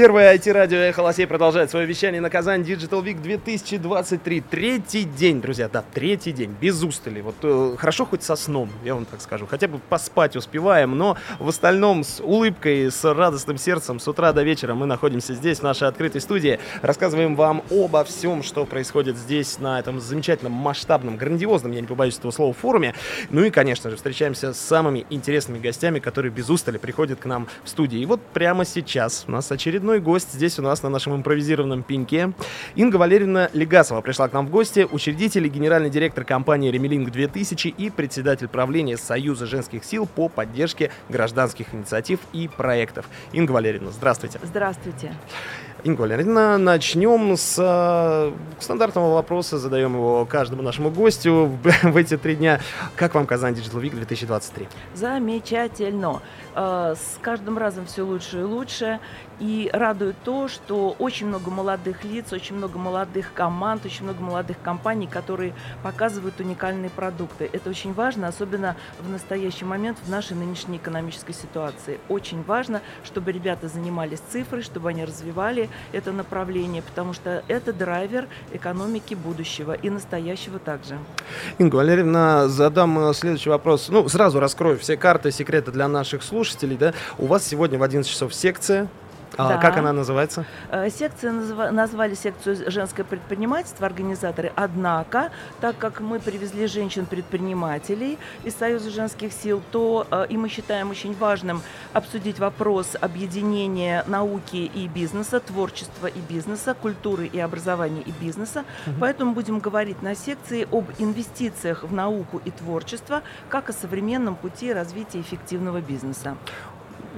Первое IT-радио «Эхо Лосей» продолжает свое вещание на Казань Digital Week 2023. Третий день, друзья, да, третий день, без устали. Вот э, хорошо хоть со сном, я вам так скажу. Хотя бы поспать успеваем, но в остальном с улыбкой, с радостным сердцем с утра до вечера мы находимся здесь, в нашей открытой студии. Рассказываем вам обо всем, что происходит здесь, на этом замечательном, масштабном, грандиозном, я не побоюсь этого слова, форуме. Ну и, конечно же, встречаемся с самыми интересными гостями, которые без устали приходят к нам в студии. И вот прямо сейчас у нас очередной очередной гость здесь у нас на нашем импровизированном пеньке. Инга Валерьевна Легасова пришла к нам в гости, учредитель и генеральный директор компании «Ремелинг 2000» и председатель правления Союза женских сил по поддержке гражданских инициатив и проектов. Инга Валерьевна, здравствуйте. Здравствуйте. Инга начнем с э, стандартного вопроса, задаем его каждому нашему гостю в, в эти три дня. Как вам Казань Digital Week 2023? Замечательно. Э, с каждым разом все лучше и лучше. И радует то, что очень много молодых лиц, очень много молодых команд, очень много молодых компаний, которые показывают уникальные продукты. Это очень важно, особенно в настоящий момент в нашей нынешней экономической ситуации. Очень важно, чтобы ребята занимались цифрой, чтобы они развивали это направление, потому что это драйвер экономики будущего и настоящего также. Инга Валерьевна, задам э, следующий вопрос. Ну, сразу раскрою все карты, секреты для наших слушателей. Да? У вас сегодня в 11 часов секция а да. как она называется? Э, секция назва- назвали секцию женское предпринимательство организаторы. Однако, так как мы привезли женщин-предпринимателей из Союза женских сил, то э, и мы считаем очень важным обсудить вопрос объединения науки и бизнеса, творчества и бизнеса, культуры и образования и бизнеса. Угу. Поэтому будем говорить на секции об инвестициях в науку и творчество, как о современном пути развития эффективного бизнеса.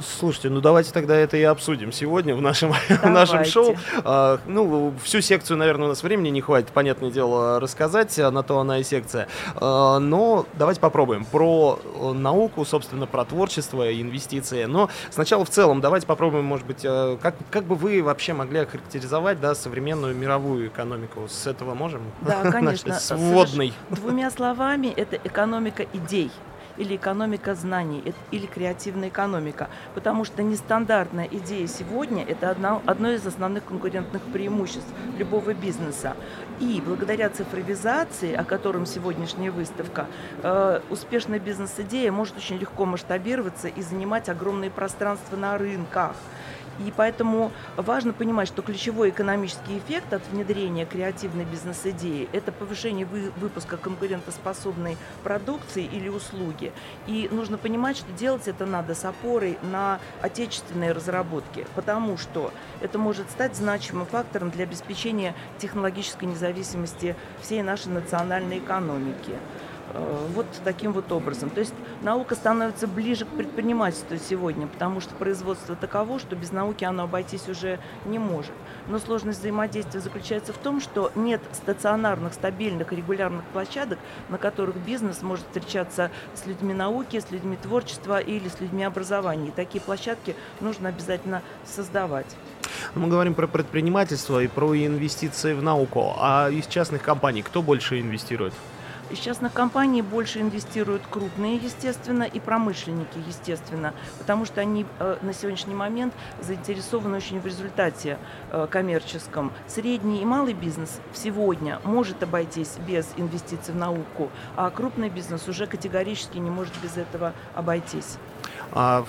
Слушайте, ну давайте тогда это и обсудим сегодня в нашем, в нашем шоу. А, ну, всю секцию, наверное, у нас времени не хватит, понятное дело, рассказать, а на то она и секция. А, но давайте попробуем про э, науку, собственно, про творчество, инвестиции. Но сначала в целом давайте попробуем, может быть, э, как, как бы вы вообще могли охарактеризовать да, современную мировую экономику? С этого можем? Да, конечно. С вводной. Двумя словами, это экономика идей или экономика знаний, или креативная экономика. Потому что нестандартная идея сегодня – это одно, одно из основных конкурентных преимуществ любого бизнеса. И благодаря цифровизации, о котором сегодняшняя выставка, э, успешная бизнес-идея может очень легко масштабироваться и занимать огромные пространства на рынках. И поэтому важно понимать, что ключевой экономический эффект от внедрения креативной бизнес-идеи – это повышение вы, выпуска конкурентоспособной продукции или услуги. И нужно понимать, что делать это надо с опорой на отечественные разработки, потому что это может стать значимым фактором для обеспечения технологической независимости всей нашей национальной экономики. Э, вот таким вот образом. То есть наука становится ближе к предпринимательству сегодня, потому что производство таково, что без науки оно обойтись уже не может. Но сложность взаимодействия заключается в том, что нет стационарных, стабильных регулярных площадок, на которых бизнес может встречаться с людьми науки, с людьми творчества или с людьми образования. И такие площадки нужно обязательно создавать. Мы говорим про предпринимательство и про инвестиции в науку. А из частных компаний кто больше инвестирует? Из частных компаний больше инвестируют крупные, естественно, и промышленники, естественно, потому что они э, на сегодняшний момент заинтересованы очень в результате э, коммерческом. Средний и малый бизнес сегодня может обойтись без инвестиций в науку, а крупный бизнес уже категорически не может без этого обойтись. А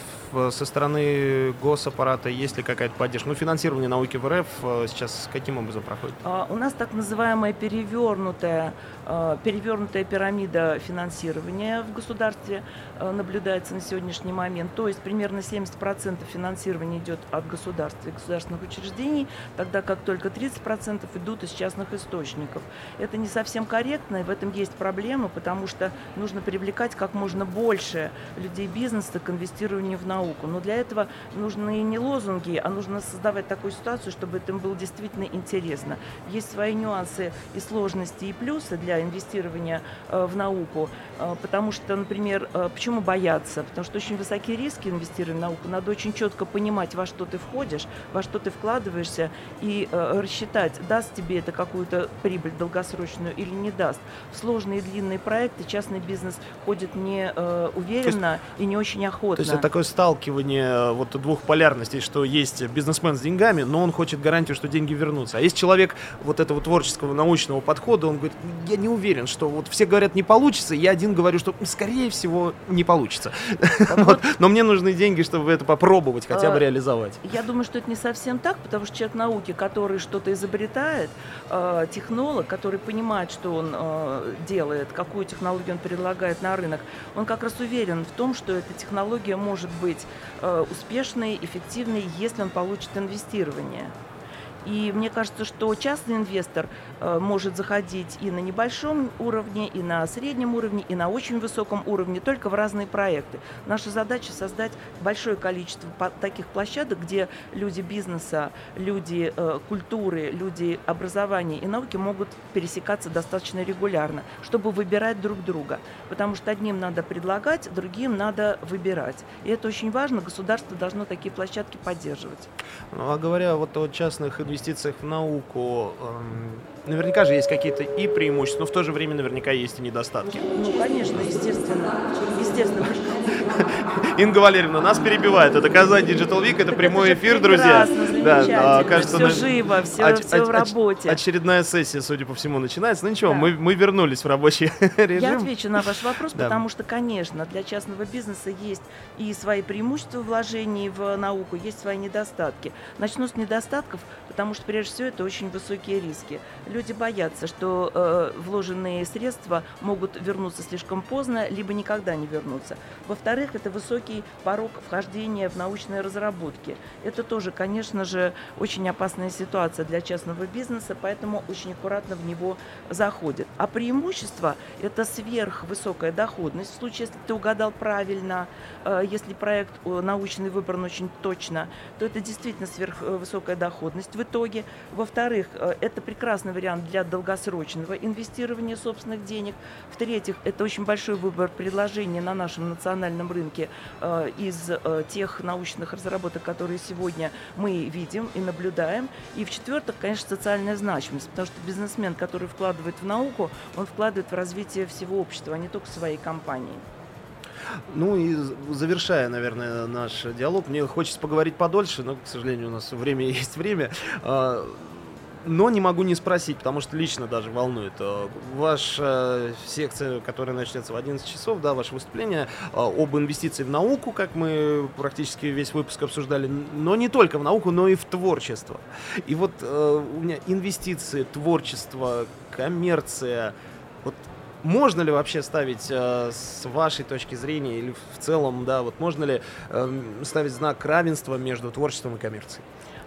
со стороны госаппарата есть ли какая-то поддержка? Ну, финансирование науки в РФ э, сейчас каким образом проходит? А, у нас так называемая перевернутая, э, перевернутая пирамида финансирования в государстве э, наблюдается на сегодняшний момент. То есть примерно 70% финансирования идет от государства и государственных учреждений, тогда как только 30% идут из частных источников. Это не совсем корректно, и в этом есть проблема, потому что нужно привлекать как можно больше людей бизнеса к инвестициям инвестированию в науку. Но для этого нужны не лозунги, а нужно создавать такую ситуацию, чтобы это было действительно интересно. Есть свои нюансы и сложности, и плюсы для инвестирования э, в науку, э, потому что, например, э, почему бояться? Потому что очень высокие риски инвестирования в науку. Надо очень четко понимать, во что ты входишь, во что ты вкладываешься и рассчитать, даст тебе это какую-то прибыль долгосрочную или не даст. В сложные длинные проекты частный бизнес ходит не уверенно и не очень охотно. То есть это такое сталкивание вот двух полярностей, что есть бизнесмен с деньгами, но он хочет гарантию, что деньги вернутся. А есть человек вот этого творческого, научного подхода, он говорит, я не уверен, что вот все говорят не получится, я один говорю, что скорее всего не получится. Вот. Но мне нужны деньги, чтобы это попробовать, хотя бы а, реализовать. Я думаю, что это не совсем так, потому что человек науки, который что-то изобретает, а, технолог, который понимает, что он а, делает, какую технологию он предлагает на рынок, он как раз уверен в том, что эта технология может быть успешной, эффективной, если он получит инвестирование. И мне кажется, что частный инвестор э, может заходить и на небольшом уровне, и на среднем уровне, и на очень высоком уровне, только в разные проекты. Наша задача создать большое количество таких площадок, где люди бизнеса, люди э, культуры, люди образования и науки могут пересекаться достаточно регулярно, чтобы выбирать друг друга. Потому что одним надо предлагать, другим надо выбирать. И это очень важно, государство должно такие площадки поддерживать. Ну, а говоря вот о частных инвесторах, инвестициях в науку эм, наверняка же есть какие-то и преимущества, но в то же время наверняка есть и недостатки. Ну, конечно, естественно. Естественно. Инга Валерьевна, нас перебивает. Это Казань Digital Week, это прямой эфир, друзья. Да, а, кажется, все живо, все, все в работе. Очередная сессия, судя по всему, начинается. Ну ничего, мы, мы вернулись в рабочий режим. Я отвечу на ваш вопрос, потому что, конечно, для частного бизнеса есть и свои преимущества вложений в науку, есть свои недостатки. Начну с недостатков, потому что, прежде всего, это очень высокие риски. Люди боятся, что э, вложенные средства могут вернуться слишком поздно, либо никогда не вернуться. Во-вторых, это высокий порог вхождения в научные разработки. Это тоже, конечно же, очень опасная ситуация для частного бизнеса, поэтому очень аккуратно в него заходит. А преимущество – это сверхвысокая доходность. В случае, если ты угадал правильно, э, если проект научный выбран очень точно, то это действительно сверхвысокая доходность в итоге. Во-вторых, э, это прекрасный вариант для долгосрочного инвестирования собственных денег. В-третьих, это очень большой выбор предложений на нашем национальном рынке э, из э, тех научных разработок, которые сегодня мы видим и наблюдаем. И в-четвертых, конечно, социальная значимость, потому что бизнесмен, который вкладывает в науку, он вкладывает в развитие всего общества, а не только своей компании. Ну и завершая, наверное, наш диалог, мне хочется поговорить подольше, но, к сожалению, у нас время есть время. Но не могу не спросить, потому что лично даже волнует. Э, ваша секция, которая начнется в 11 часов, да, ваше выступление э, об инвестиции в науку, как мы практически весь выпуск обсуждали, но не только в науку, но и в творчество. И вот э, у меня инвестиции, творчество, коммерция, вот можно ли вообще ставить с вашей точки зрения или в целом, да, вот можно ли ставить знак равенства между творчеством и коммерцией?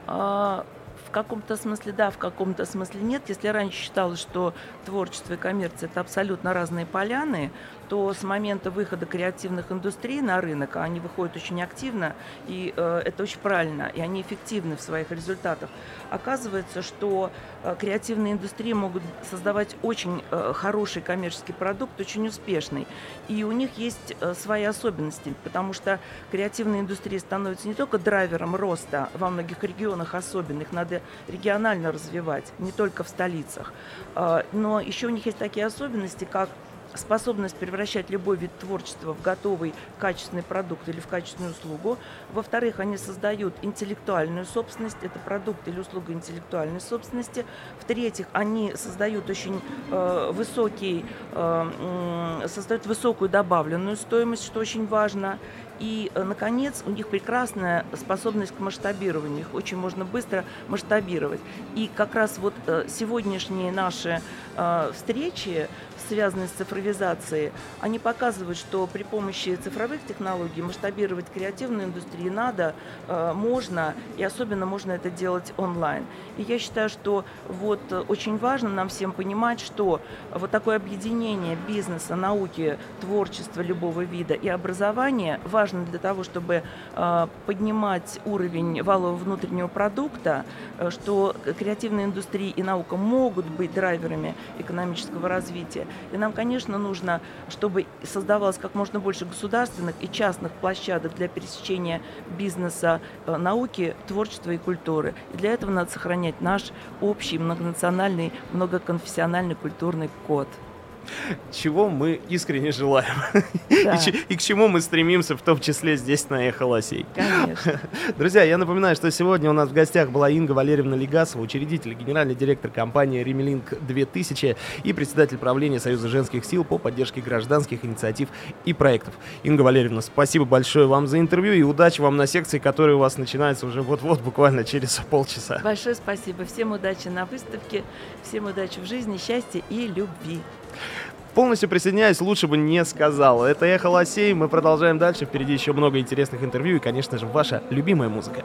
А, в каком-то смысле да, в каком-то смысле нет. Если раньше считалось, что творчество и коммерция – это абсолютно разные поляны, то с момента выхода креативных индустрий на рынок, а они выходят очень активно, и э, это очень правильно, и они эффективны в своих результатах, оказывается, что э, креативные индустрии могут создавать очень э, хороший коммерческий продукт, очень успешный. И у них есть э, свои особенности, потому что креативные индустрии становятся не только драйвером роста во многих регионах особенно, их надо регионально развивать, не только в столицах, э, но еще у них есть такие особенности, как способность превращать любой вид творчества в готовый качественный продукт или в качественную услугу. Во-вторых, они создают интеллектуальную собственность, это продукт или услуга интеллектуальной собственности. В-третьих, они создают очень э, высокий, э, создают высокую добавленную стоимость, что очень важно. И, э, наконец, у них прекрасная способность к масштабированию. Их очень можно быстро масштабировать. И как раз вот э, сегодняшние наши э, встречи, связанные с цифровизацией, они показывают, что при помощи цифровых технологий масштабировать креативную индустрию надо, можно, и особенно можно это делать онлайн. И я считаю, что вот очень важно нам всем понимать, что вот такое объединение бизнеса, науки, творчества любого вида и образования важно важно для того, чтобы э, поднимать уровень валового внутреннего продукта, э, что креативная индустрия и наука могут быть драйверами экономического развития. И нам, конечно, нужно, чтобы создавалось как можно больше государственных и частных площадок для пересечения бизнеса, э, науки, творчества и культуры. И для этого надо сохранять наш общий многонациональный, многоконфессиональный культурный код чего мы искренне желаем. Да. И, и к чему мы стремимся, в том числе здесь на Эхо Лосей. Конечно. Друзья, я напоминаю, что сегодня у нас в гостях была Инга Валерьевна Легасова, учредитель и генеральный директор компании Ремелинг 2000 и председатель правления Союза женских сил по поддержке гражданских инициатив и проектов. Инга Валерьевна, спасибо большое вам за интервью и удачи вам на секции, которая у вас начинается уже вот-вот, буквально через полчаса. Большое спасибо. Всем удачи на выставке, всем удачи в жизни, счастья и любви. Полностью присоединяюсь, лучше бы не сказал. Это «Эхо Лосей», мы продолжаем дальше, впереди еще много интересных интервью и, конечно же, ваша любимая музыка.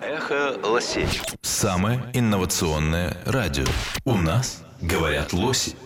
«Эхо Лосей». Самое инновационное радио. У нас говорят лоси.